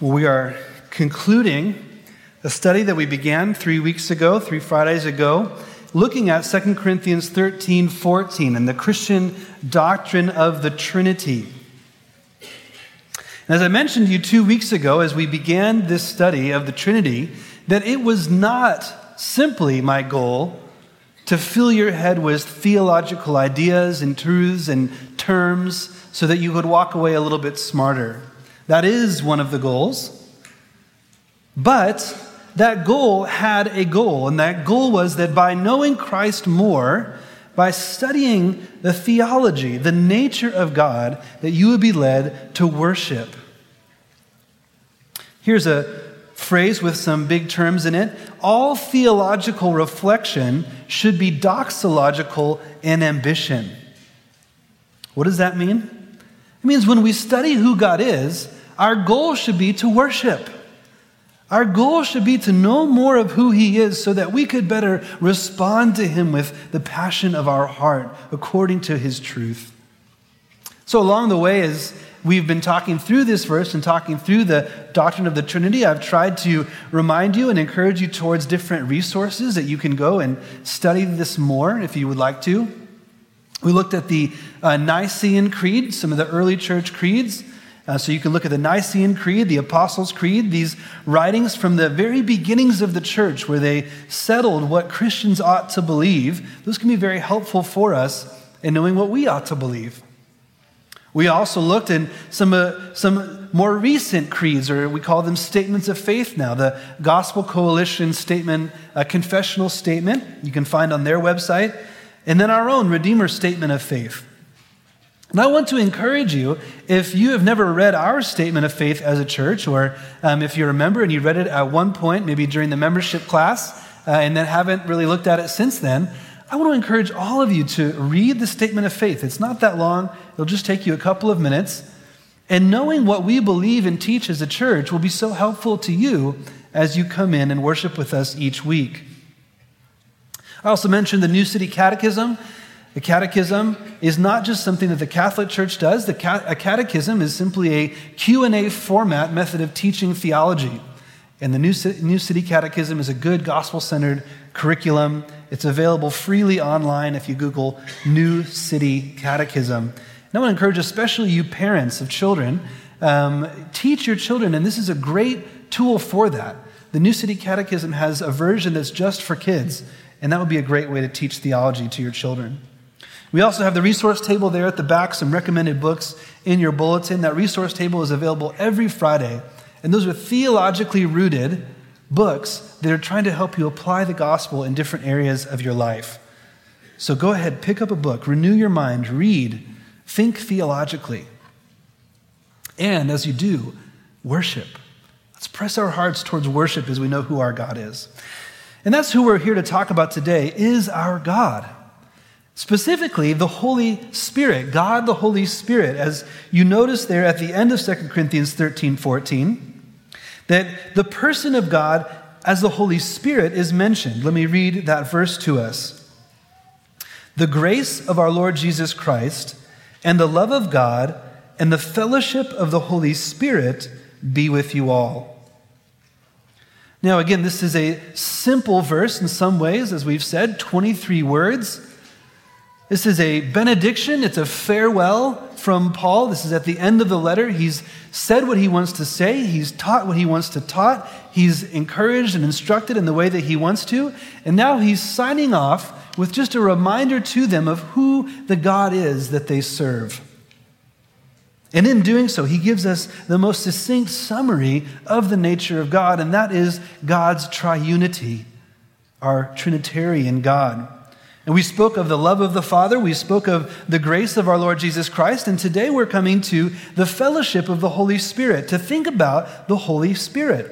We are concluding a study that we began three weeks ago, three Fridays ago, looking at 2 Corinthians 13 14 and the Christian doctrine of the Trinity. And as I mentioned to you two weeks ago, as we began this study of the Trinity, that it was not simply my goal to fill your head with theological ideas and truths and terms so that you could walk away a little bit smarter. That is one of the goals. But that goal had a goal, and that goal was that by knowing Christ more, by studying the theology, the nature of God, that you would be led to worship. Here's a phrase with some big terms in it. All theological reflection should be doxological in ambition. What does that mean? It means when we study who God is, our goal should be to worship. Our goal should be to know more of who He is so that we could better respond to Him with the passion of our heart according to His truth. So, along the way, as we've been talking through this verse and talking through the doctrine of the Trinity, I've tried to remind you and encourage you towards different resources that you can go and study this more if you would like to. We looked at the uh, Nicene Creed, some of the early church creeds. Uh, so you can look at the Nicene Creed, the Apostles' Creed, these writings from the very beginnings of the church where they settled what Christians ought to believe. Those can be very helpful for us in knowing what we ought to believe. We also looked in some, uh, some more recent creeds, or we call them statements of faith now. The Gospel Coalition statement, a confessional statement, you can find on their website, and then our own Redeemer statement of faith. And I want to encourage you, if you have never read our statement of faith as a church, or um, if you're a member and you read it at one point, maybe during the membership class, uh, and then haven't really looked at it since then, I want to encourage all of you to read the statement of faith. It's not that long, it'll just take you a couple of minutes. And knowing what we believe and teach as a church will be so helpful to you as you come in and worship with us each week. I also mentioned the New City Catechism. The catechism is not just something that the Catholic Church does. The cat- a catechism is simply a Q&A format method of teaching theology. And the New City, New City Catechism is a good gospel-centered curriculum. It's available freely online if you Google New City Catechism. And I want to encourage, especially you parents of children, um, teach your children, and this is a great tool for that. The New City Catechism has a version that's just for kids, and that would be a great way to teach theology to your children. We also have the resource table there at the back, some recommended books in your bulletin. That resource table is available every Friday. And those are theologically rooted books that are trying to help you apply the gospel in different areas of your life. So go ahead, pick up a book, renew your mind, read, think theologically. And as you do, worship. Let's press our hearts towards worship as we know who our God is. And that's who we're here to talk about today is our God. Specifically, the Holy Spirit, God the Holy Spirit, as you notice there at the end of 2 Corinthians 13 14, that the person of God as the Holy Spirit is mentioned. Let me read that verse to us. The grace of our Lord Jesus Christ and the love of God and the fellowship of the Holy Spirit be with you all. Now, again, this is a simple verse in some ways, as we've said, 23 words. This is a benediction, it's a farewell from Paul. This is at the end of the letter. He's said what he wants to say, he's taught what he wants to taught, he's encouraged and instructed in the way that he wants to, and now he's signing off with just a reminder to them of who the God is that they serve. And in doing so, he gives us the most succinct summary of the nature of God, and that is God's triunity, our Trinitarian God. And we spoke of the love of the Father, we spoke of the grace of our Lord Jesus Christ, and today we're coming to the fellowship of the Holy Spirit, to think about the Holy Spirit.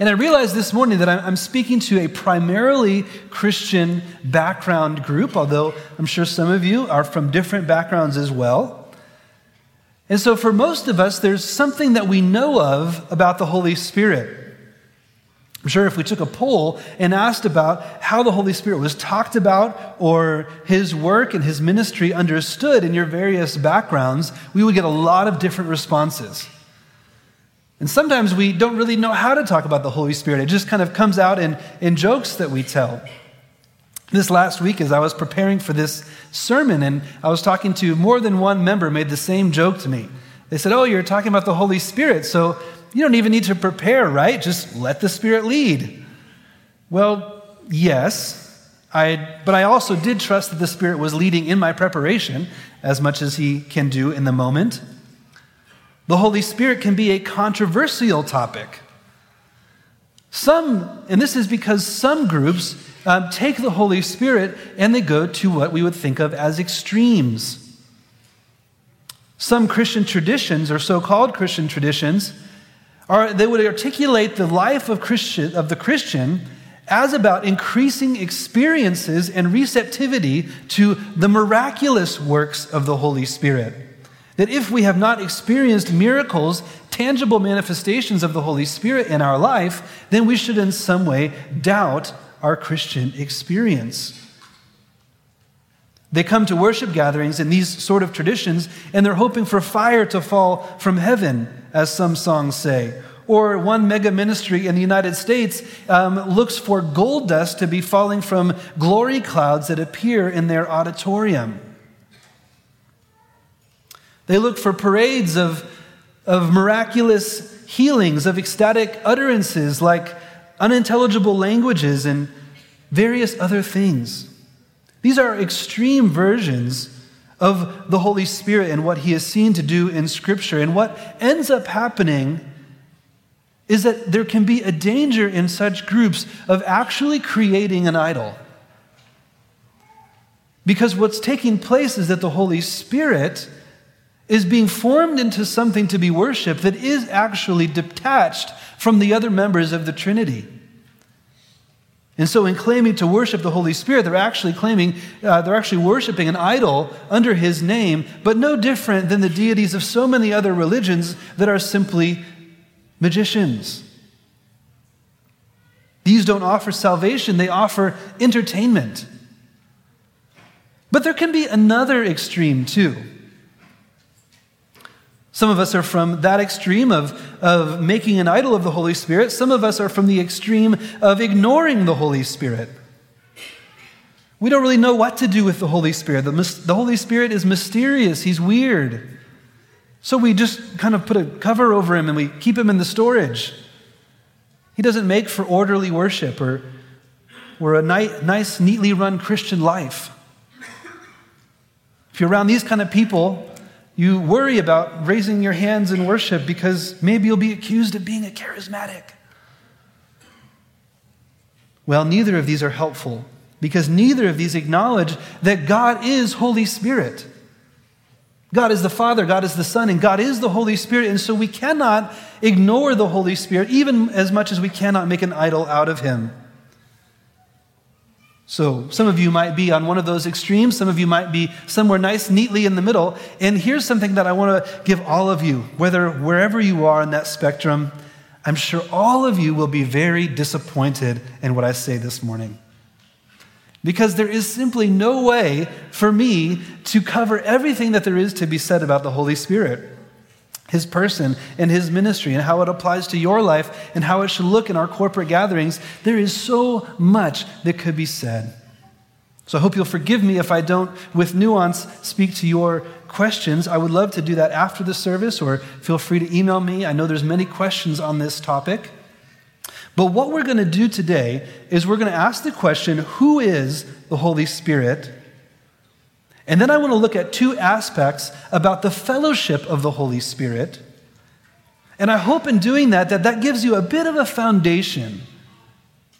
And I realized this morning that I'm speaking to a primarily Christian background group, although I'm sure some of you are from different backgrounds as well. And so, for most of us, there's something that we know of about the Holy Spirit. I'm sure if we took a poll and asked about how the Holy Spirit was talked about or his work and his ministry understood in your various backgrounds, we would get a lot of different responses. And sometimes we don't really know how to talk about the Holy Spirit. It just kind of comes out in, in jokes that we tell. This last week, as I was preparing for this sermon, and I was talking to more than one member, made the same joke to me. They said, Oh, you're talking about the Holy Spirit, so you don't even need to prepare, right? Just let the Spirit lead. Well, yes, I, but I also did trust that the Spirit was leading in my preparation as much as He can do in the moment. The Holy Spirit can be a controversial topic. Some, and this is because some groups um, take the Holy Spirit and they go to what we would think of as extremes. Some Christian traditions, or so called Christian traditions, are, they would articulate the life of, Christian, of the Christian as about increasing experiences and receptivity to the miraculous works of the Holy Spirit. That if we have not experienced miracles, tangible manifestations of the Holy Spirit in our life, then we should in some way doubt our Christian experience. They come to worship gatherings in these sort of traditions, and they're hoping for fire to fall from heaven, as some songs say. Or one mega ministry in the United States um, looks for gold dust to be falling from glory clouds that appear in their auditorium. They look for parades of, of miraculous healings, of ecstatic utterances like unintelligible languages and various other things. These are extreme versions of the Holy Spirit and what He is seen to do in Scripture. And what ends up happening is that there can be a danger in such groups of actually creating an idol. Because what's taking place is that the Holy Spirit is being formed into something to be worshiped that is actually detached from the other members of the Trinity. And so, in claiming to worship the Holy Spirit, they're actually claiming, uh, they're actually worshiping an idol under his name, but no different than the deities of so many other religions that are simply magicians. These don't offer salvation, they offer entertainment. But there can be another extreme too. Some of us are from that extreme of, of making an idol of the Holy Spirit. Some of us are from the extreme of ignoring the Holy Spirit. We don't really know what to do with the Holy Spirit. The, the Holy Spirit is mysterious, He's weird. So we just kind of put a cover over Him and we keep Him in the storage. He doesn't make for orderly worship or, or a nice, neatly run Christian life. If you're around these kind of people, you worry about raising your hands in worship because maybe you'll be accused of being a charismatic. Well, neither of these are helpful because neither of these acknowledge that God is Holy Spirit. God is the Father, God is the Son, and God is the Holy Spirit. And so we cannot ignore the Holy Spirit, even as much as we cannot make an idol out of him. So, some of you might be on one of those extremes. Some of you might be somewhere nice, neatly in the middle. And here's something that I want to give all of you, whether wherever you are in that spectrum, I'm sure all of you will be very disappointed in what I say this morning. Because there is simply no way for me to cover everything that there is to be said about the Holy Spirit his person and his ministry and how it applies to your life and how it should look in our corporate gatherings, there is so much that could be said. So I hope you'll forgive me if I don't, with nuance, speak to your questions. I would love to do that after the service, or feel free to email me. I know there's many questions on this topic. But what we're going to do today is we're going to ask the question who is the Holy Spirit? And then I want to look at two aspects about the fellowship of the Holy Spirit. And I hope in doing that that that gives you a bit of a foundation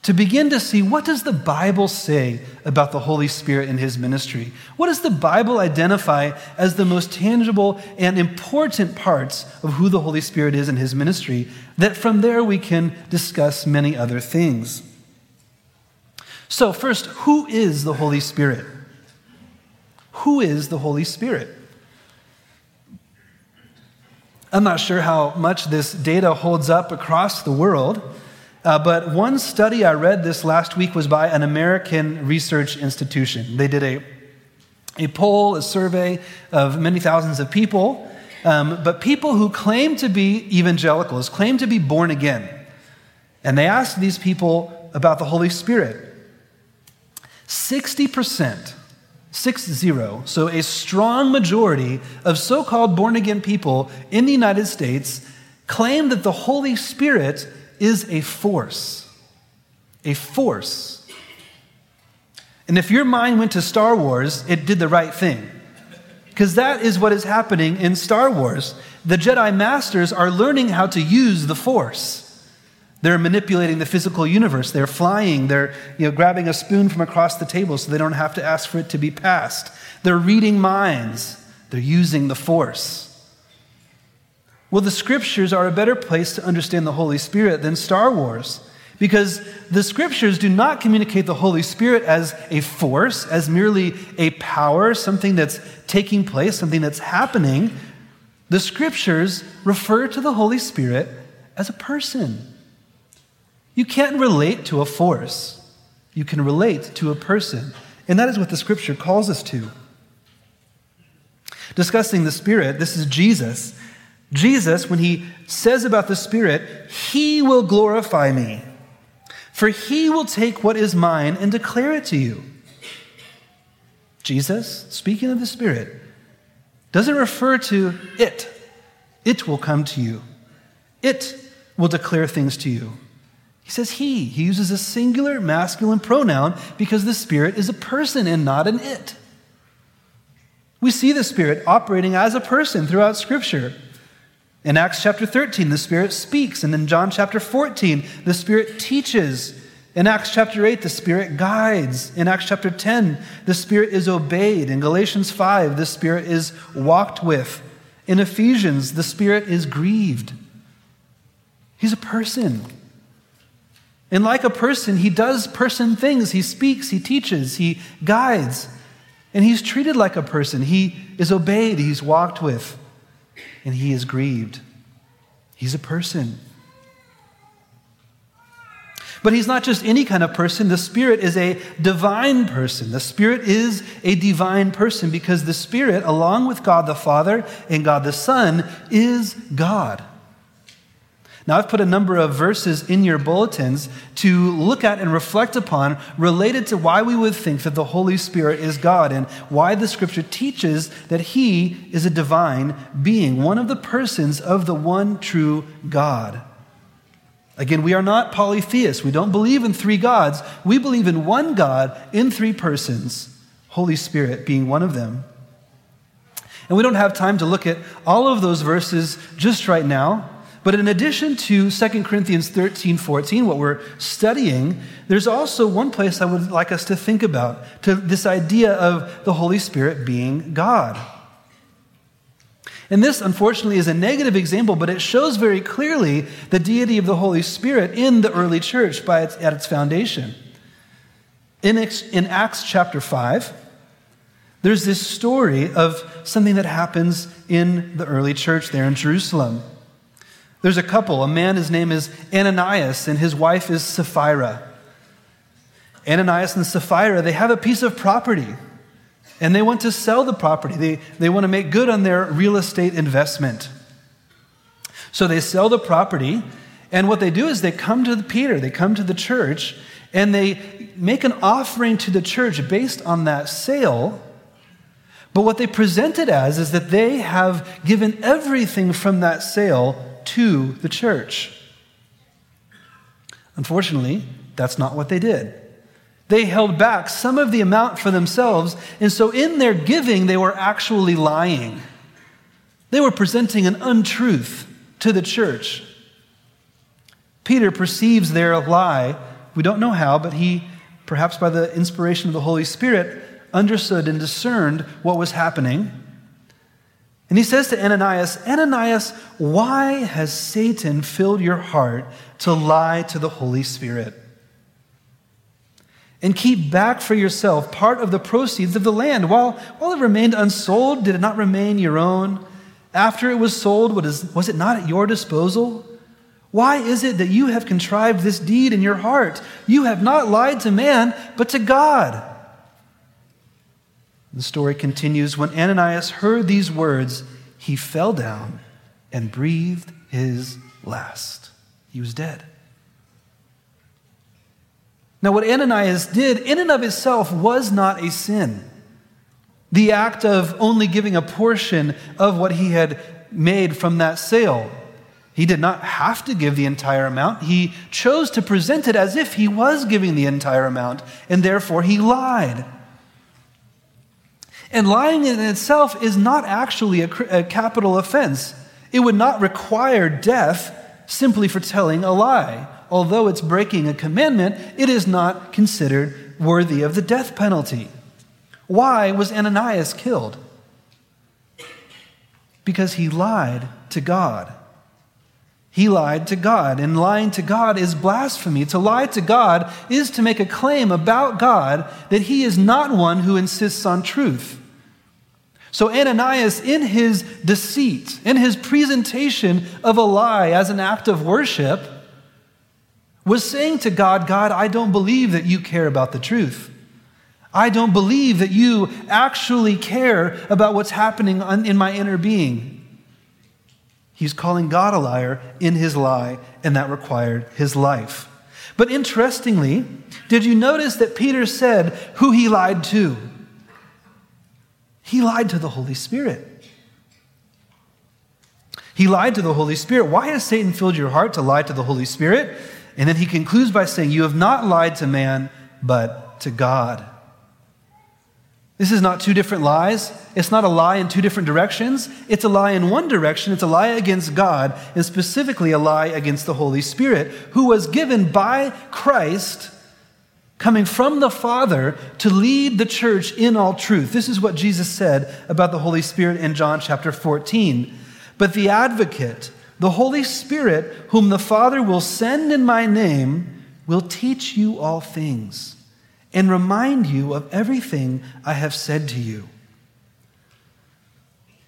to begin to see what does the Bible say about the Holy Spirit and his ministry? What does the Bible identify as the most tangible and important parts of who the Holy Spirit is in his ministry? That from there we can discuss many other things. So, first, who is the Holy Spirit? Who is the Holy Spirit? I'm not sure how much this data holds up across the world, uh, but one study I read this last week was by an American research institution. They did a, a poll, a survey of many thousands of people, um, but people who claim to be evangelicals, claim to be born again. And they asked these people about the Holy Spirit. 60%, six zero, so a strong majority of so called born again people in the United States claim that the Holy Spirit is a force. A force. And if your mind went to Star Wars, it did the right thing. Because that is what is happening in Star Wars. The Jedi Masters are learning how to use the Force. They're manipulating the physical universe. They're flying. They're you know, grabbing a spoon from across the table so they don't have to ask for it to be passed. They're reading minds. They're using the Force. Well, the scriptures are a better place to understand the Holy Spirit than Star Wars because the scriptures do not communicate the Holy Spirit as a force, as merely a power, something that's taking place, something that's happening. The scriptures refer to the Holy Spirit as a person. You can't relate to a force, you can relate to a person. And that is what the scripture calls us to. Discussing the Spirit, this is Jesus. Jesus, when he says about the Spirit, He will glorify me. For he will take what is mine and declare it to you. Jesus, speaking of the Spirit, doesn't refer to it. It will come to you. It will declare things to you. He says he. He uses a singular masculine pronoun because the Spirit is a person and not an it. We see the Spirit operating as a person throughout Scripture. In Acts chapter 13, the Spirit speaks. And in John chapter 14, the Spirit teaches. In Acts chapter 8, the Spirit guides. In Acts chapter 10, the Spirit is obeyed. In Galatians 5, the Spirit is walked with. In Ephesians, the Spirit is grieved. He's a person. And like a person, he does person things. He speaks, he teaches, he guides. And he's treated like a person. He is obeyed, he's walked with and he is grieved. He's a person. But he's not just any kind of person. The Spirit is a divine person. The Spirit is a divine person because the Spirit, along with God the Father and God the Son, is God. Now, I've put a number of verses in your bulletins to look at and reflect upon related to why we would think that the Holy Spirit is God and why the scripture teaches that He is a divine being, one of the persons of the one true God. Again, we are not polytheists. We don't believe in three gods. We believe in one God in three persons, Holy Spirit being one of them. And we don't have time to look at all of those verses just right now. But in addition to 2 Corinthians 13, 14, what we're studying, there's also one place I would like us to think about to this idea of the Holy Spirit being God. And this, unfortunately, is a negative example, but it shows very clearly the deity of the Holy Spirit in the early church by its, at its foundation. In, in Acts chapter 5, there's this story of something that happens in the early church there in Jerusalem. There's a couple. A man, his name is Ananias, and his wife is Sapphira. Ananias and Sapphira, they have a piece of property, and they want to sell the property. They, they want to make good on their real estate investment. So they sell the property, and what they do is they come to Peter, they come to the church, and they make an offering to the church based on that sale. But what they present it as is that they have given everything from that sale to the church. Unfortunately, that's not what they did. They held back some of the amount for themselves, and so in their giving, they were actually lying. They were presenting an untruth to the church. Peter perceives their lie. We don't know how, but he, perhaps by the inspiration of the Holy Spirit, understood and discerned what was happening. And he says to Ananias, Ananias, why has Satan filled your heart to lie to the Holy Spirit? And keep back for yourself part of the proceeds of the land. While, while it remained unsold, did it not remain your own? After it was sold, was it not at your disposal? Why is it that you have contrived this deed in your heart? You have not lied to man, but to God. The story continues When Ananias heard these words, he fell down and breathed his last. He was dead. Now, what Ananias did in and of itself was not a sin. The act of only giving a portion of what he had made from that sale. He did not have to give the entire amount. He chose to present it as if he was giving the entire amount, and therefore he lied. And lying in itself is not actually a, a capital offense. It would not require death simply for telling a lie. Although it's breaking a commandment, it is not considered worthy of the death penalty. Why was Ananias killed? Because he lied to God. He lied to God, and lying to God is blasphemy. To lie to God is to make a claim about God that he is not one who insists on truth. So, Ananias, in his deceit, in his presentation of a lie as an act of worship, was saying to God, God, I don't believe that you care about the truth. I don't believe that you actually care about what's happening in my inner being. He's calling God a liar in his lie, and that required his life. But interestingly, did you notice that Peter said who he lied to? He lied to the Holy Spirit. He lied to the Holy Spirit. Why has Satan filled your heart to lie to the Holy Spirit? And then he concludes by saying, You have not lied to man, but to God. This is not two different lies. It's not a lie in two different directions. It's a lie in one direction. It's a lie against God, and specifically a lie against the Holy Spirit, who was given by Christ, coming from the Father, to lead the church in all truth. This is what Jesus said about the Holy Spirit in John chapter 14. But the advocate, the Holy Spirit, whom the Father will send in my name, will teach you all things and remind you of everything I have said to you.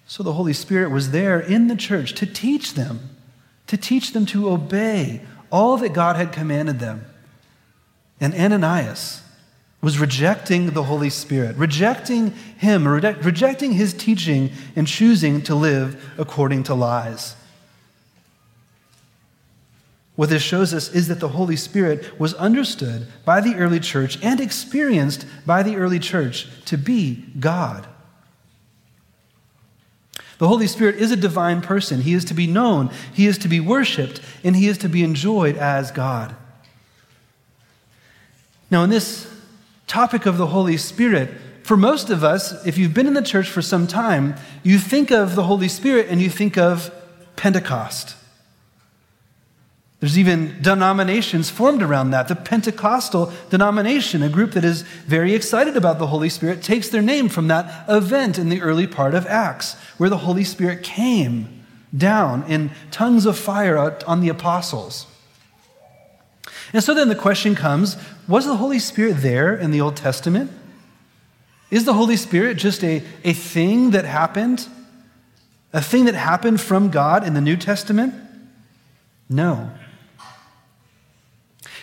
So the Holy Spirit was there in the church to teach them, to teach them to obey all that God had commanded them. And Ananias was rejecting the Holy Spirit, rejecting him, rejecting his teaching, and choosing to live according to lies. What this shows us is that the Holy Spirit was understood by the early church and experienced by the early church to be God. The Holy Spirit is a divine person. He is to be known, He is to be worshiped, and He is to be enjoyed as God. Now, in this topic of the Holy Spirit, for most of us, if you've been in the church for some time, you think of the Holy Spirit and you think of Pentecost. There's even denominations formed around that. The Pentecostal denomination, a group that is very excited about the Holy Spirit, takes their name from that event in the early part of Acts, where the Holy Spirit came down in tongues of fire on the apostles. And so then the question comes was the Holy Spirit there in the Old Testament? Is the Holy Spirit just a, a thing that happened? A thing that happened from God in the New Testament? No.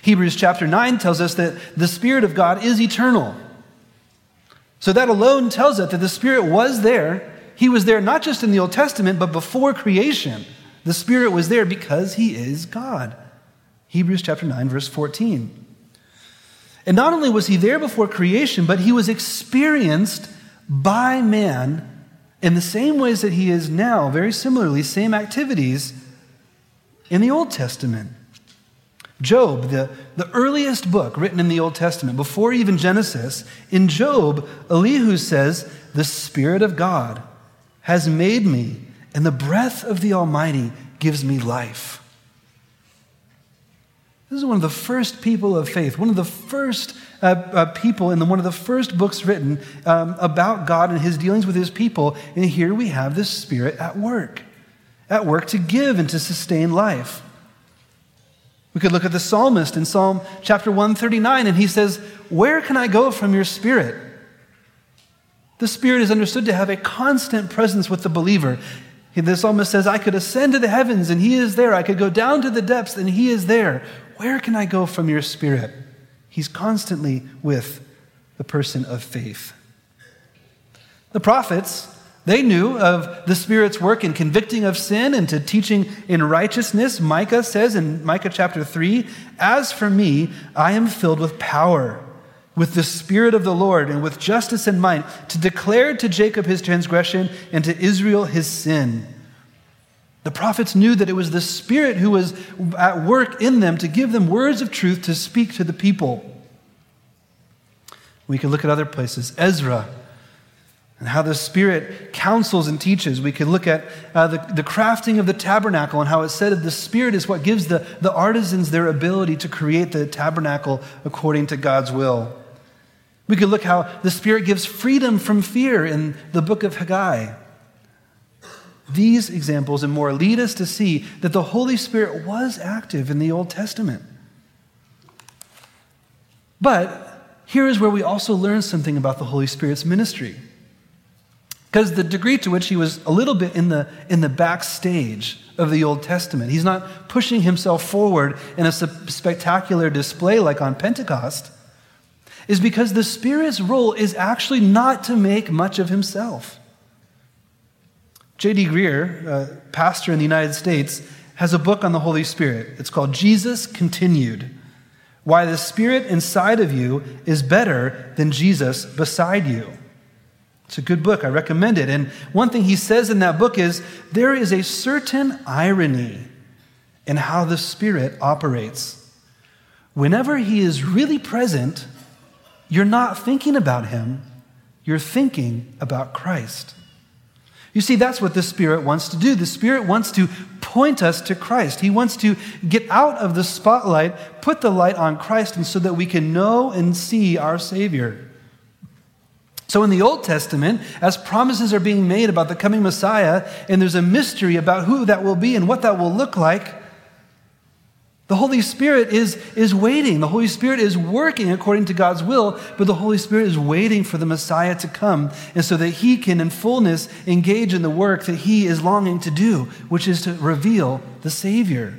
Hebrews chapter 9 tells us that the Spirit of God is eternal. So that alone tells us that the Spirit was there. He was there not just in the Old Testament, but before creation. The Spirit was there because He is God. Hebrews chapter 9, verse 14. And not only was He there before creation, but He was experienced by man in the same ways that He is now, very similarly, same activities in the Old Testament. Job, the, the earliest book written in the Old Testament, before even Genesis, in Job, Elihu says, The Spirit of God has made me, and the breath of the Almighty gives me life. This is one of the first people of faith, one of the first uh, uh, people in the, one of the first books written um, about God and his dealings with his people. And here we have the Spirit at work, at work to give and to sustain life. We could look at the psalmist in Psalm chapter 139, and he says, Where can I go from your spirit? The spirit is understood to have a constant presence with the believer. The psalmist says, I could ascend to the heavens, and he is there. I could go down to the depths, and he is there. Where can I go from your spirit? He's constantly with the person of faith. The prophets They knew of the Spirit's work in convicting of sin and to teaching in righteousness. Micah says in Micah chapter 3 As for me, I am filled with power, with the Spirit of the Lord, and with justice in mind, to declare to Jacob his transgression and to Israel his sin. The prophets knew that it was the Spirit who was at work in them to give them words of truth to speak to the people. We can look at other places. Ezra and how the Spirit counsels and teaches. We could look at uh, the, the crafting of the tabernacle and how it said that the Spirit is what gives the, the artisans their ability to create the tabernacle according to God's will. We could look how the Spirit gives freedom from fear in the book of Haggai. These examples and more lead us to see that the Holy Spirit was active in the Old Testament. But here is where we also learn something about the Holy Spirit's ministry. Because the degree to which he was a little bit in the, in the backstage of the Old Testament, he's not pushing himself forward in a spectacular display like on Pentecost, is because the Spirit's role is actually not to make much of himself. J.D. Greear, a pastor in the United States, has a book on the Holy Spirit. It's called Jesus Continued Why the Spirit inside of you is better than Jesus beside you. It's a good book. I recommend it. And one thing he says in that book is there is a certain irony in how the Spirit operates. Whenever he is really present, you're not thinking about him, you're thinking about Christ. You see, that's what the Spirit wants to do. The Spirit wants to point us to Christ. He wants to get out of the spotlight, put the light on Christ, and so that we can know and see our Savior. So, in the Old Testament, as promises are being made about the coming Messiah, and there's a mystery about who that will be and what that will look like, the Holy Spirit is, is waiting. The Holy Spirit is working according to God's will, but the Holy Spirit is waiting for the Messiah to come, and so that he can, in fullness, engage in the work that he is longing to do, which is to reveal the Savior.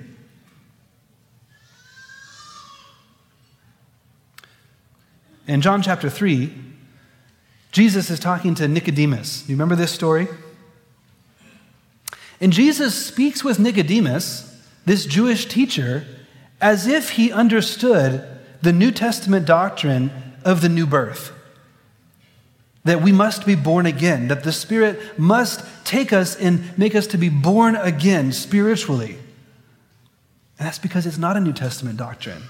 In John chapter 3, Jesus is talking to Nicodemus. You remember this story? And Jesus speaks with Nicodemus, this Jewish teacher, as if he understood the New Testament doctrine of the new birth. That we must be born again, that the Spirit must take us and make us to be born again spiritually. And that's because it's not a New Testament doctrine.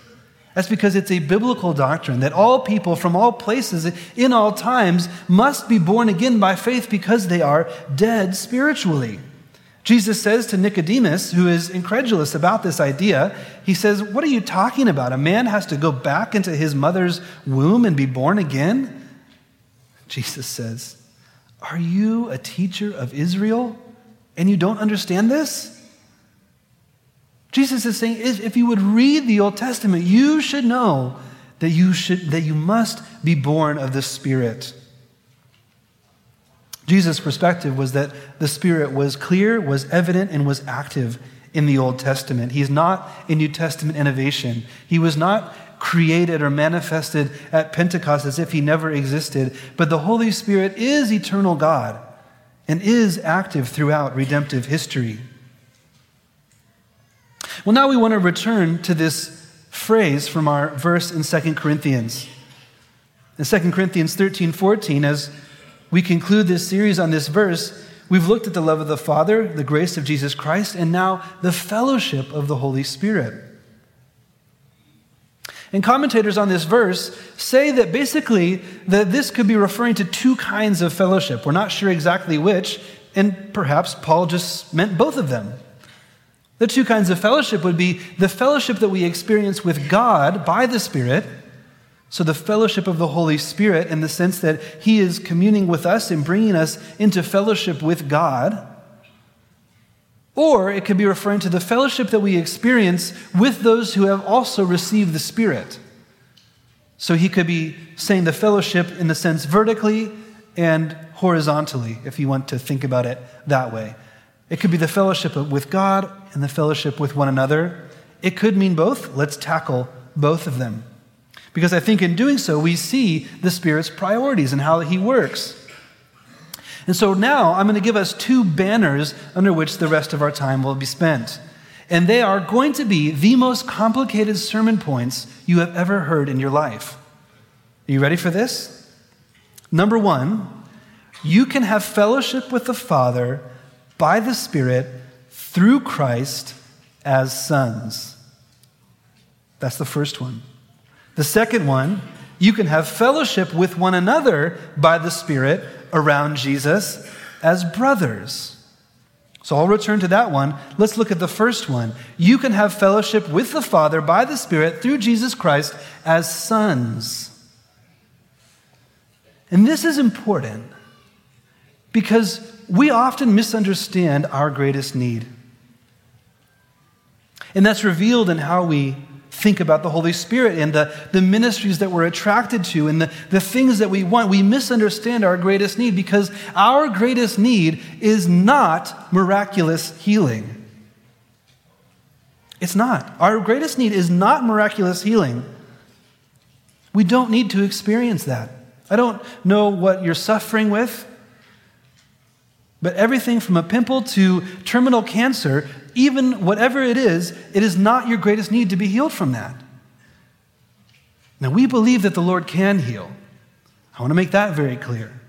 That's because it's a biblical doctrine that all people from all places in all times must be born again by faith because they are dead spiritually. Jesus says to Nicodemus, who is incredulous about this idea, he says, What are you talking about? A man has to go back into his mother's womb and be born again? Jesus says, Are you a teacher of Israel and you don't understand this? Jesus is saying, if you would read the Old Testament, you should know that you, should, that you must be born of the Spirit. Jesus' perspective was that the Spirit was clear, was evident, and was active in the Old Testament. He's not a New Testament innovation. He was not created or manifested at Pentecost as if he never existed, but the Holy Spirit is eternal God and is active throughout redemptive history. Well, now we want to return to this phrase from our verse in 2 Corinthians. In 2 Corinthians 13 14, as we conclude this series on this verse, we've looked at the love of the Father, the grace of Jesus Christ, and now the fellowship of the Holy Spirit. And commentators on this verse say that basically that this could be referring to two kinds of fellowship. We're not sure exactly which, and perhaps Paul just meant both of them. The two kinds of fellowship would be the fellowship that we experience with God by the Spirit. So, the fellowship of the Holy Spirit in the sense that He is communing with us and bringing us into fellowship with God. Or it could be referring to the fellowship that we experience with those who have also received the Spirit. So, he could be saying the fellowship in the sense vertically and horizontally, if you want to think about it that way. It could be the fellowship with God and the fellowship with one another. It could mean both. Let's tackle both of them. Because I think in doing so, we see the Spirit's priorities and how He works. And so now I'm going to give us two banners under which the rest of our time will be spent. And they are going to be the most complicated sermon points you have ever heard in your life. Are you ready for this? Number one, you can have fellowship with the Father by the Spirit through Christ as sons. That's the first one. The second one, you can have fellowship with one another by the Spirit around Jesus as brothers. So I'll return to that one. Let's look at the first one. You can have fellowship with the Father by the Spirit through Jesus Christ as sons. And this is important because we often misunderstand our greatest need. And that's revealed in how we think about the Holy Spirit and the, the ministries that we're attracted to and the, the things that we want. We misunderstand our greatest need because our greatest need is not miraculous healing. It's not. Our greatest need is not miraculous healing. We don't need to experience that. I don't know what you're suffering with, but everything from a pimple to terminal cancer even whatever it is, it is not your greatest need to be healed from that. Now, we believe that the Lord can heal. I want to make that very clear.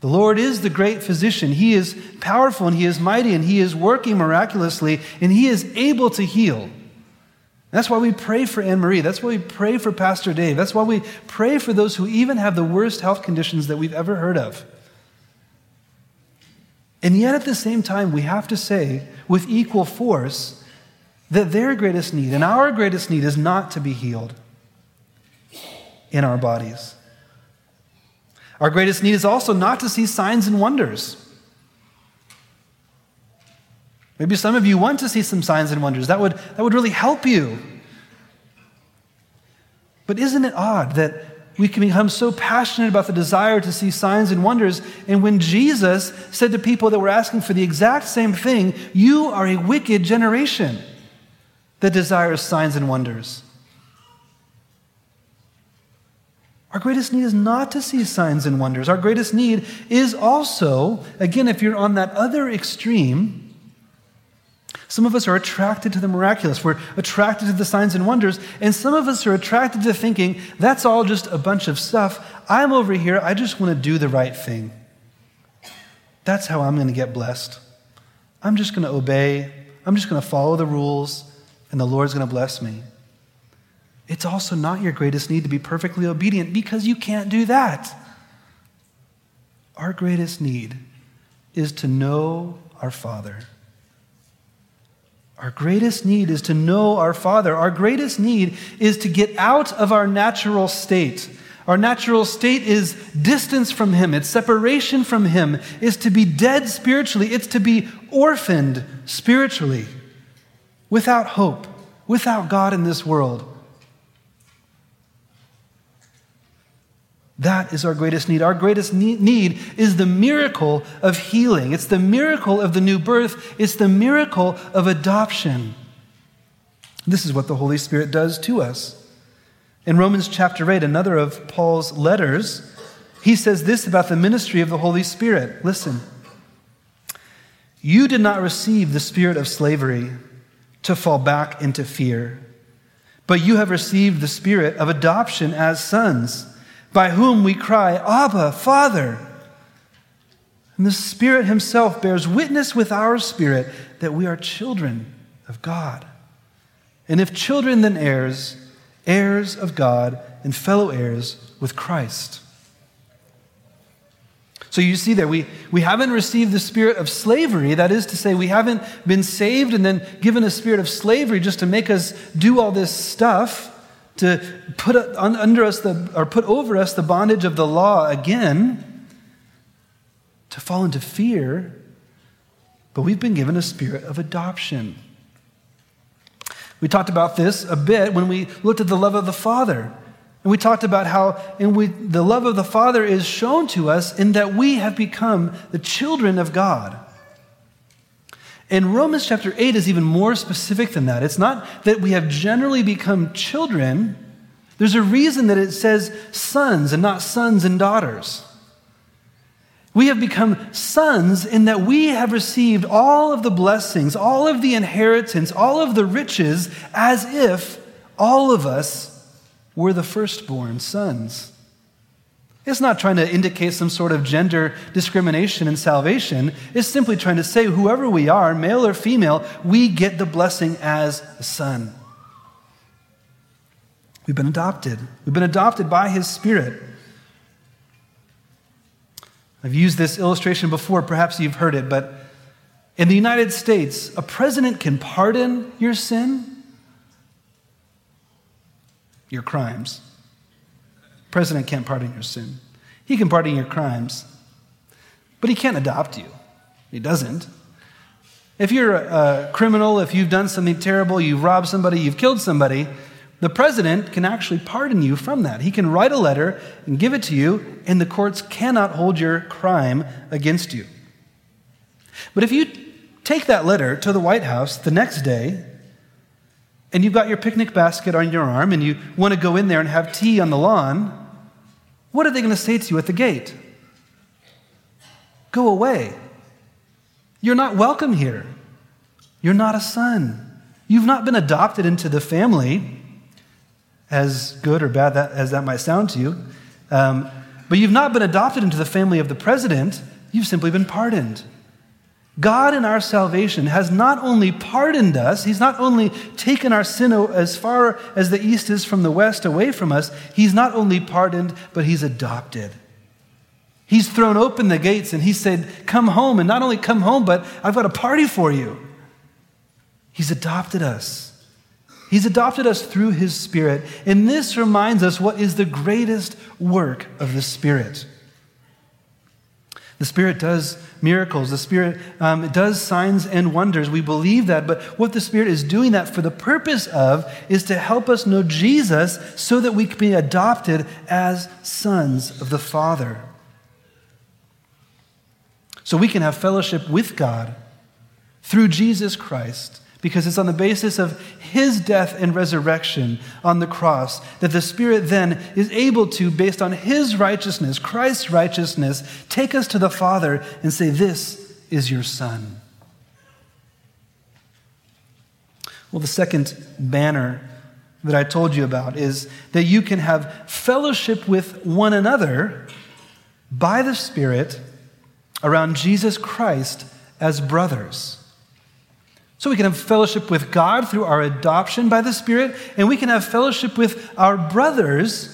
The Lord is the great physician. He is powerful and He is mighty and He is working miraculously and He is able to heal. That's why we pray for Anne Marie. That's why we pray for Pastor Dave. That's why we pray for those who even have the worst health conditions that we've ever heard of. And yet, at the same time, we have to say with equal force that their greatest need and our greatest need is not to be healed in our bodies. Our greatest need is also not to see signs and wonders. Maybe some of you want to see some signs and wonders. That would, that would really help you. But isn't it odd that we can become so passionate about the desire to see signs and wonders. And when Jesus said to people that were asking for the exact same thing, You are a wicked generation that desires signs and wonders. Our greatest need is not to see signs and wonders. Our greatest need is also, again, if you're on that other extreme, some of us are attracted to the miraculous. We're attracted to the signs and wonders. And some of us are attracted to thinking, that's all just a bunch of stuff. I'm over here. I just want to do the right thing. That's how I'm going to get blessed. I'm just going to obey. I'm just going to follow the rules, and the Lord's going to bless me. It's also not your greatest need to be perfectly obedient because you can't do that. Our greatest need is to know our Father. Our greatest need is to know our Father. Our greatest need is to get out of our natural state. Our natural state is distance from Him, it's separation from Him, is to be dead spiritually, it's to be orphaned spiritually, without hope, without God in this world. That is our greatest need. Our greatest need is the miracle of healing. It's the miracle of the new birth. It's the miracle of adoption. This is what the Holy Spirit does to us. In Romans chapter 8, another of Paul's letters, he says this about the ministry of the Holy Spirit. Listen. You did not receive the spirit of slavery to fall back into fear, but you have received the spirit of adoption as sons by whom we cry, Abba, Father. And the Spirit Himself bears witness with our spirit that we are children of God. And if children, then heirs, heirs of God, and fellow heirs with Christ. So you see there, we, we haven't received the spirit of slavery. That is to say, we haven't been saved and then given a spirit of slavery just to make us do all this stuff to put under us the, or put over us the bondage of the law again, to fall into fear, but we've been given a spirit of adoption. We talked about this a bit when we looked at the love of the Father. And we talked about how and we, the love of the Father is shown to us in that we have become the children of God. And Romans chapter 8 is even more specific than that. It's not that we have generally become children, there's a reason that it says sons and not sons and daughters. We have become sons in that we have received all of the blessings, all of the inheritance, all of the riches, as if all of us were the firstborn sons. It's not trying to indicate some sort of gender discrimination in salvation. It's simply trying to say, whoever we are, male or female, we get the blessing as a son. We've been adopted. We've been adopted by His Spirit. I've used this illustration before, perhaps you've heard it, but in the United States, a president can pardon your sin, your crimes. President can't pardon your sin. He can pardon your crimes, but he can't adopt you. He doesn't. If you're a, a criminal, if you've done something terrible, you've robbed somebody, you've killed somebody, the president can actually pardon you from that. He can write a letter and give it to you, and the courts cannot hold your crime against you. But if you take that letter to the White House the next day, and you've got your picnic basket on your arm, and you want to go in there and have tea on the lawn, what are they going to say to you at the gate? Go away. You're not welcome here. You're not a son. You've not been adopted into the family as good or bad that, as that might sound to you. Um, but you've not been adopted into the family of the president, you've simply been pardoned. God in our salvation has not only pardoned us, He's not only taken our sin as far as the east is from the west away from us, He's not only pardoned, but He's adopted. He's thrown open the gates and He said, Come home, and not only come home, but I've got a party for you. He's adopted us. He's adopted us through His Spirit. And this reminds us what is the greatest work of the Spirit. The Spirit does miracles. The Spirit um, does signs and wonders. We believe that. But what the Spirit is doing that for the purpose of is to help us know Jesus so that we can be adopted as sons of the Father. So we can have fellowship with God through Jesus Christ because it's on the basis of his death and resurrection on the cross that the Spirit then is able to, based on his righteousness, Christ's righteousness, take us to the Father and say, This is your Son. Well, the second banner that I told you about is that you can have fellowship with one another by the Spirit around Jesus Christ as brothers. So we can have fellowship with God through our adoption by the Spirit, and we can have fellowship with our brothers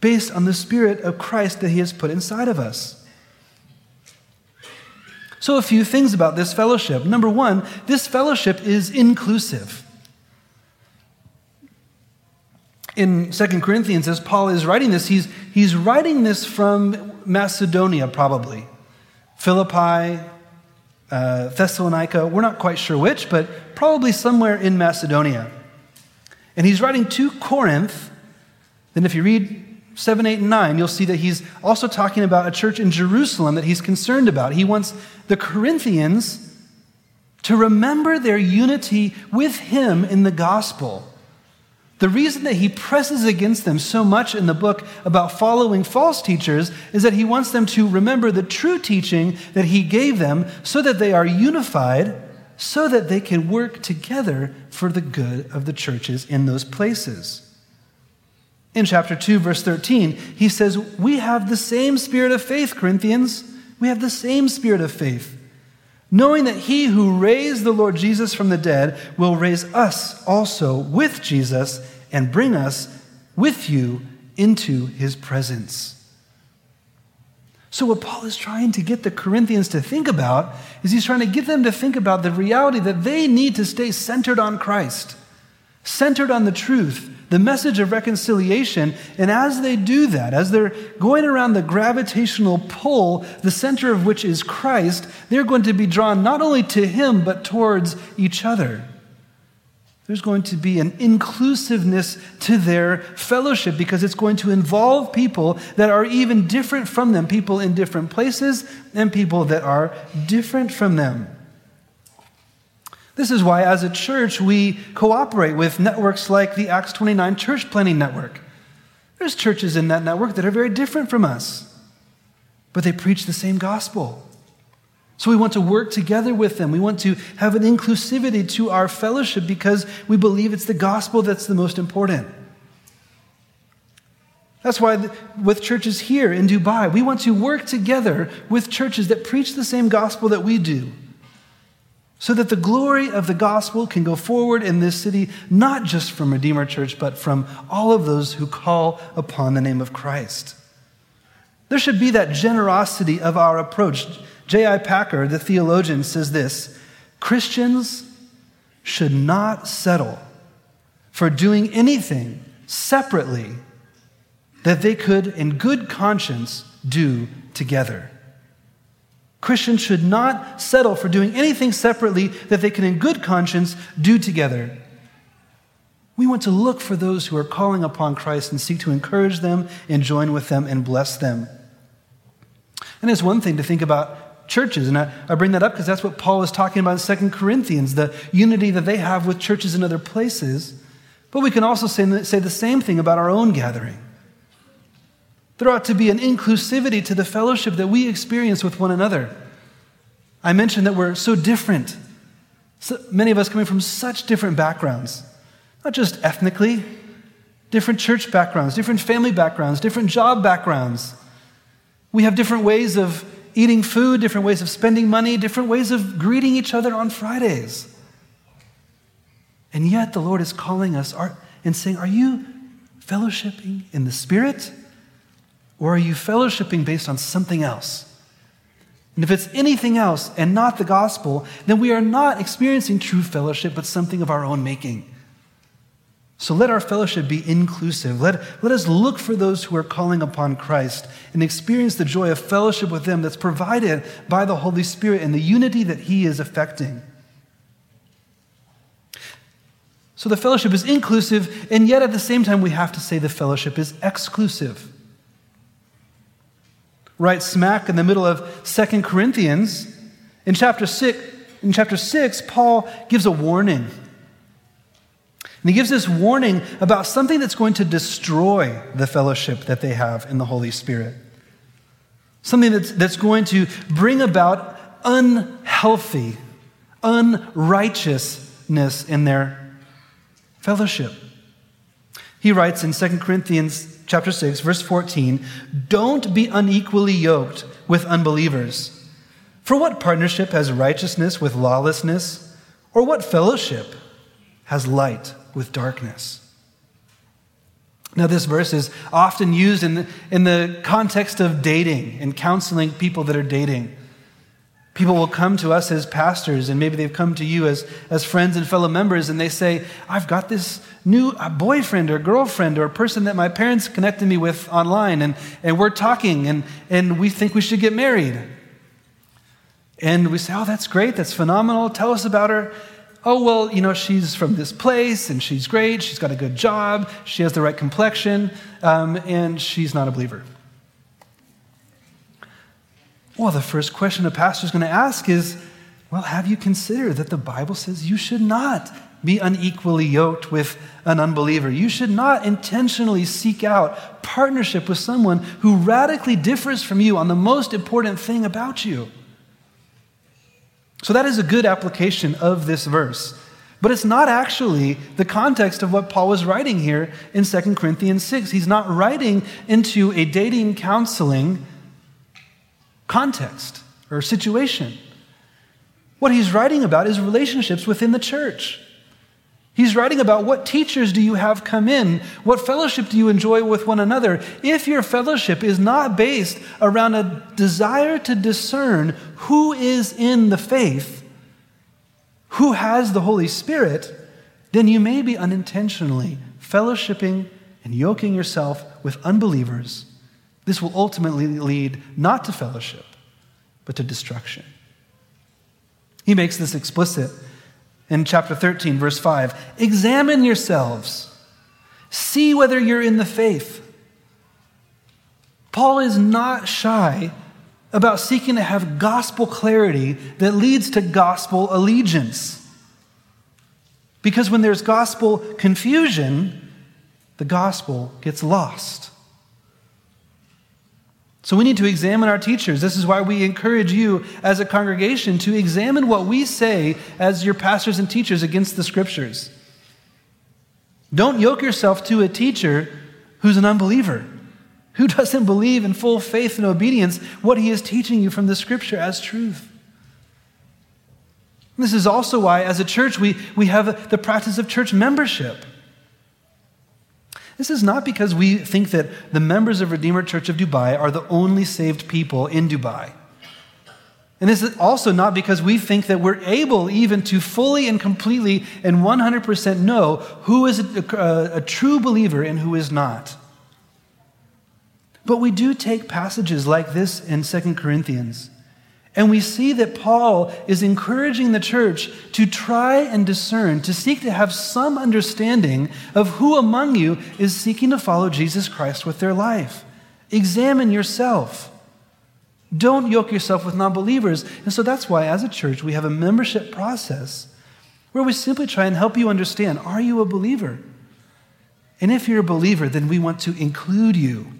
based on the Spirit of Christ that He has put inside of us. So, a few things about this fellowship. Number one, this fellowship is inclusive. In 2 Corinthians, as Paul is writing this, he's, he's writing this from Macedonia, probably. Philippi, uh, Thessalonica, we're not quite sure which, but probably somewhere in Macedonia. And he's writing to Corinth. Then, if you read 7, 8, and 9, you'll see that he's also talking about a church in Jerusalem that he's concerned about. He wants the Corinthians to remember their unity with him in the gospel. The reason that he presses against them so much in the book about following false teachers is that he wants them to remember the true teaching that he gave them so that they are unified, so that they can work together for the good of the churches in those places. In chapter 2, verse 13, he says, We have the same spirit of faith, Corinthians. We have the same spirit of faith knowing that he who raised the Lord Jesus from the dead will raise us also with Jesus and bring us with you into his presence. So, what Paul is trying to get the Corinthians to think about is he's trying to get them to think about the reality that they need to stay centered on Christ, centered on the truth, the message of reconciliation. And as they do that, as they're going around the gravitational pull, the center of which is Christ, they're going to be drawn not only to Him, but towards each other. There's going to be an inclusiveness to their fellowship because it's going to involve people that are even different from them, people in different places, and people that are different from them. This is why, as a church, we cooperate with networks like the Acts 29 Church Planting Network. There's churches in that network that are very different from us. but they preach the same gospel. So we want to work together with them. We want to have an inclusivity to our fellowship because we believe it's the gospel that's the most important. That's why, with churches here in Dubai, we want to work together with churches that preach the same gospel that we do, so that the glory of the gospel can go forward in this city, not just from Redeemer Church, but from all of those who call upon the name of Christ. There should be that generosity of our approach. J.I. Packer, the theologian, says this Christians should not settle for doing anything separately that they could, in good conscience, do together. Christians should not settle for doing anything separately that they can, in good conscience, do together. We want to look for those who are calling upon Christ and seek to encourage them and join with them and bless them. And it's one thing to think about churches, and I, I bring that up because that's what Paul is talking about in 2 Corinthians, the unity that they have with churches in other places. But we can also say, say the same thing about our own gathering. There ought to be an inclusivity to the fellowship that we experience with one another. I mentioned that we're so different. So many of us coming from such different backgrounds, not just ethnically, different church backgrounds, different family backgrounds, different job backgrounds. We have different ways of eating food, different ways of spending money, different ways of greeting each other on Fridays. And yet the Lord is calling us and saying, Are you fellowshipping in the Spirit? Or are you fellowshipping based on something else? And if it's anything else and not the gospel, then we are not experiencing true fellowship, but something of our own making. So let our fellowship be inclusive. Let, let us look for those who are calling upon Christ and experience the joy of fellowship with them that's provided by the Holy Spirit and the unity that He is effecting. So the fellowship is inclusive, and yet at the same time, we have to say the fellowship is exclusive right smack in the middle of Second Corinthians. In chapter 6, in chapter 6, Paul gives a warning. And he gives this warning about something that's going to destroy the fellowship that they have in the Holy Spirit. Something that's, that's going to bring about unhealthy, unrighteousness in their fellowship. He writes in 2 Corinthians chapter 6, verse 14 Don't be unequally yoked with unbelievers. For what partnership has righteousness with lawlessness? Or what fellowship has light with darkness? Now, this verse is often used in the, in the context of dating and counseling people that are dating. People will come to us as pastors, and maybe they've come to you as, as friends and fellow members, and they say, I've got this new boyfriend or girlfriend or a person that my parents connected me with online, and, and we're talking, and, and we think we should get married. And we say, Oh, that's great, that's phenomenal. Tell us about her. Oh, well, you know, she's from this place, and she's great, she's got a good job, she has the right complexion, um, and she's not a believer. Well, the first question a pastor is going to ask is, well, have you considered that the Bible says you should not be unequally yoked with an unbeliever? You should not intentionally seek out partnership with someone who radically differs from you on the most important thing about you. So, that is a good application of this verse. But it's not actually the context of what Paul was writing here in 2 Corinthians 6. He's not writing into a dating counseling context or situation. What he's writing about is relationships within the church. He's writing about what teachers do you have come in? What fellowship do you enjoy with one another? If your fellowship is not based around a desire to discern who is in the faith, who has the Holy Spirit, then you may be unintentionally fellowshipping and yoking yourself with unbelievers this will ultimately lead not to fellowship, but to destruction. He makes this explicit in chapter 13, verse 5. Examine yourselves, see whether you're in the faith. Paul is not shy about seeking to have gospel clarity that leads to gospel allegiance. Because when there's gospel confusion, the gospel gets lost. So we need to examine our teachers. This is why we encourage you as a congregation to examine what we say as your pastors and teachers against the scriptures. Don't yoke yourself to a teacher who's an unbeliever, who doesn't believe in full faith and obedience what he is teaching you from the scripture as truth. This is also why, as a church, we, we have the practice of church membership. This is not because we think that the members of Redeemer Church of Dubai are the only saved people in Dubai. And this is also not because we think that we're able even to fully and completely and 100% know who is a, a, a, true believer and who is not. But we do take passages like this in 2 Corinthians and we see that Paul is encouraging the church to try and discern, to seek to have some understanding of who among you is seeking to follow Jesus Christ with their life. Examine yourself. Don't yoke yourself with non believers. And so that's why, as a church, we have a membership process where we simply try and help you understand are you a believer? And if you're a believer, then we want to include you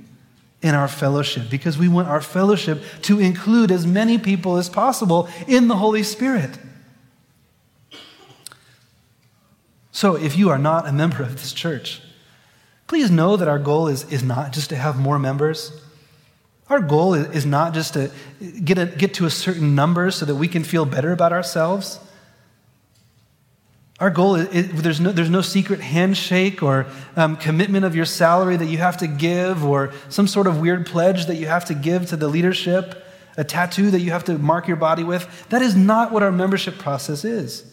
in our fellowship because we want our fellowship to include as many people as possible in the Holy Spirit. So, if you are not a member of this church, please know that our goal is, is not just to have more members. Our goal is, not just to get, a, get to a certain number so that we can feel better about ourselves. Our goal is, is, there's, no, there's no secret handshake or um, commitment of your salary that you have to give or some sort of weird pledge that you have to give to the leadership, a tattoo that you have to mark your body with. That is not what our membership process is.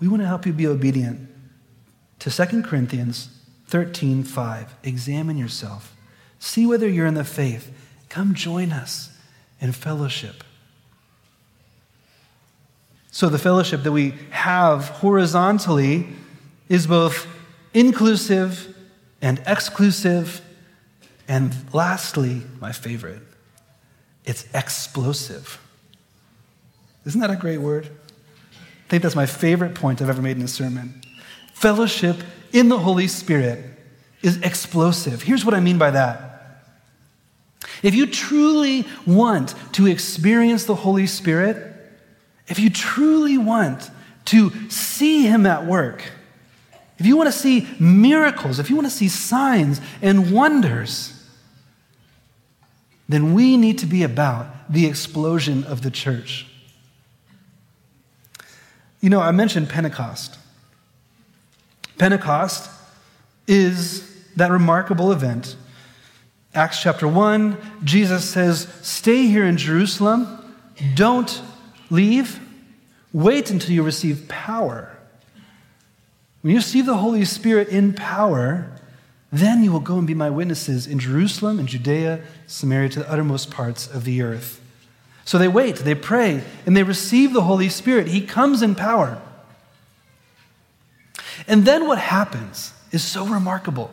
We want to help you be obedient to 2 Corinthians 13 5. Examine yourself, see whether you're in the faith. Come join us in fellowship. So the fellowship that we have horizontally is both inclusive and exclusive. And lastly, my favorite, it's explosive. Isn't that a great word? I think that's my favorite point I've ever made in a sermon. Fellowship in the Holy Spirit is explosive. Here's what I mean by that. If you truly want to experience the Holy Spirit, if you truly want to see Him at work, if you want to see miracles, if you want to see signs and wonders, then we need to be about the explosion of the church. You know, I mentioned Pentecost. Pentecost is that remarkable event. Acts chapter 1, Jesus says, Stay here in Jerusalem. Don't leave. Wait until you receive power. When you receive the Holy Spirit in power, then you will go and be my witnesses in Jerusalem and Judea, Samaria, to the uttermost parts of the earth. So they wait, they pray, and they receive the Holy Spirit. He comes in power. And then what happens is so remarkable.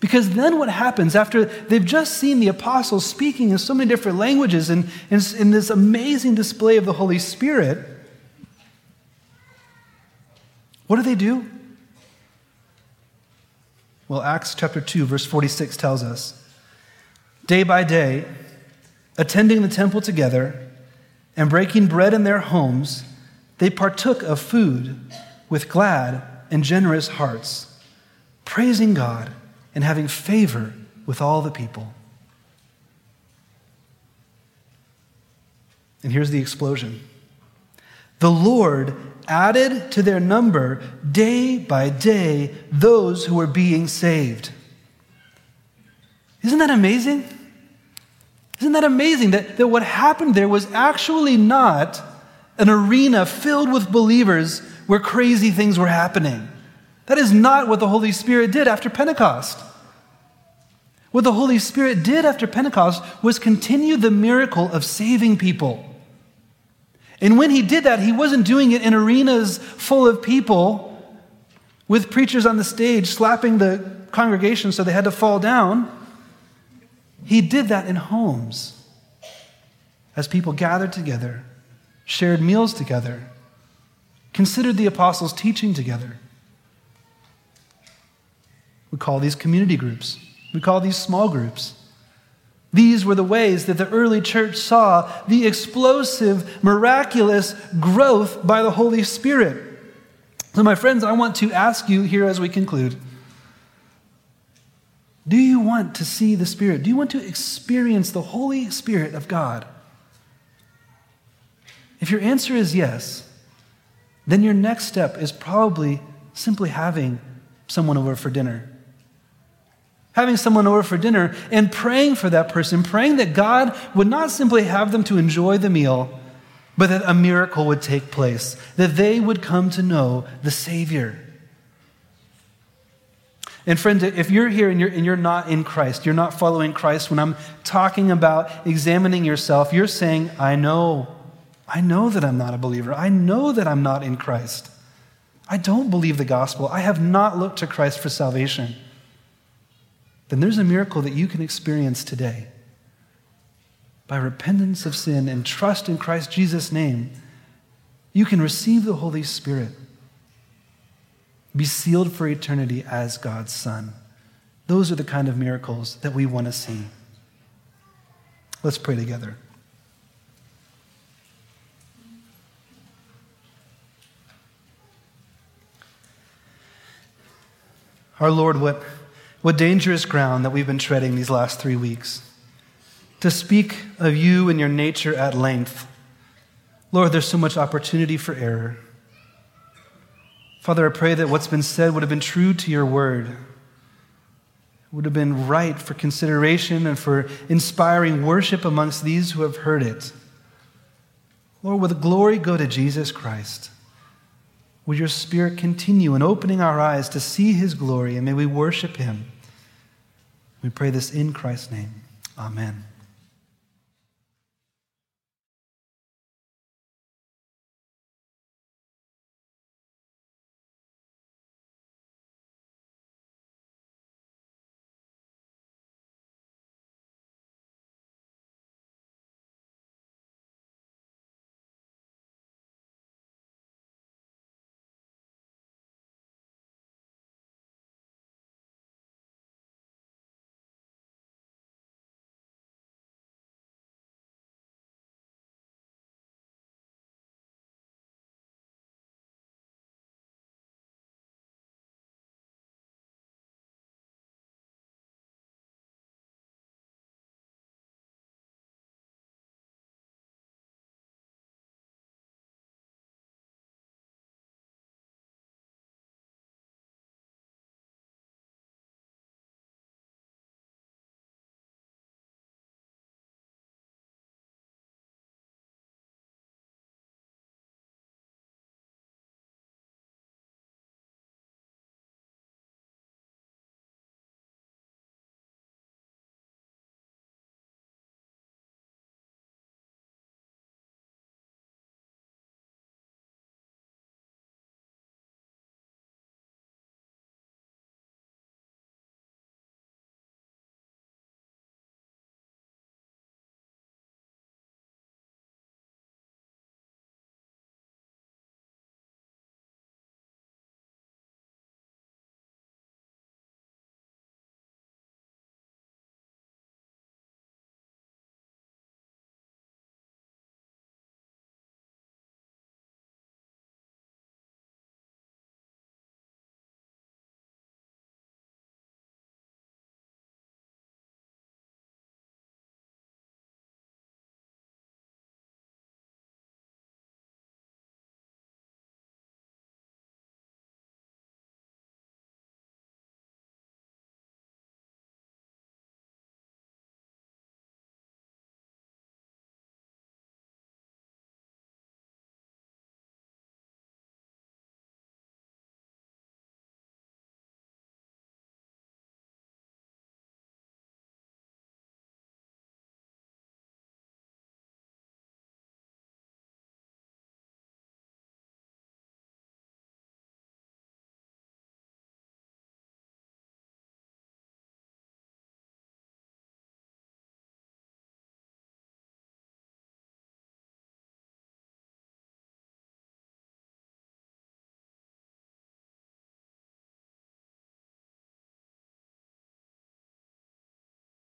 Because then what happens after they've just seen the apostles speaking in so many different languages and in this amazing display of the Holy Spirit, what do they do? Well, Acts chapter 2, verse 46 tells us day by day, attending the temple together and breaking bread in their homes, they partook of food with glad and generous hearts, praising God and having favor with all the people. And here's the explosion the Lord added to their number day by day those who were being saved. Isn't that amazing? Isn't that amazing that, that what happened there was actually not an arena filled with believers where crazy things were happening? That is not what the Holy Spirit did after Pentecost. What the Holy Spirit did after Pentecost was continue the miracle of saving people. And when he did that, he wasn't doing it in arenas full of people with preachers on the stage slapping the congregation so they had to fall down. He did that in homes as people gathered together, shared meals together, considered the apostles' teaching together. We call these community groups. We call these small groups. These were the ways that the early church saw the explosive, miraculous growth by the Holy Spirit. So, my friends, I want to ask you here as we conclude do you want to see the Spirit? Do you want to experience the Holy Spirit of God? If your answer is yes, then your next step is probably simply having someone over for dinner. Having someone over for dinner and praying for that person, praying that God would not simply have them to enjoy the meal, but that a miracle would take place, that they would come to know the Savior. And friend, if you're here and you're, and you're not in Christ, you're not following Christ, when I'm talking about examining yourself, you're saying, I know, I know that I'm not a believer. I know that I'm not in Christ. I don't believe the gospel. I have not looked to Christ for salvation. Then there's a miracle that you can experience today. By repentance of sin and trust in Christ Jesus' name, you can receive the Holy Spirit be sealed for eternity as God's Son. Those are the kind of miracles that we want to see. Let's pray together. Our Lord, what, what dangerous ground that we've been treading these last three weeks. To speak of you and your nature at length. Lord, there's so much opportunity for error. Father, I pray that what's been said would have been true to your word, would have been right for consideration and for inspiring worship amongst these who have heard it. Lord, would the glory go to Jesus Christ? Would your Spirit continue in opening our eyes to see his glory, and may we worship him? We pray this in Christ's name. Amen.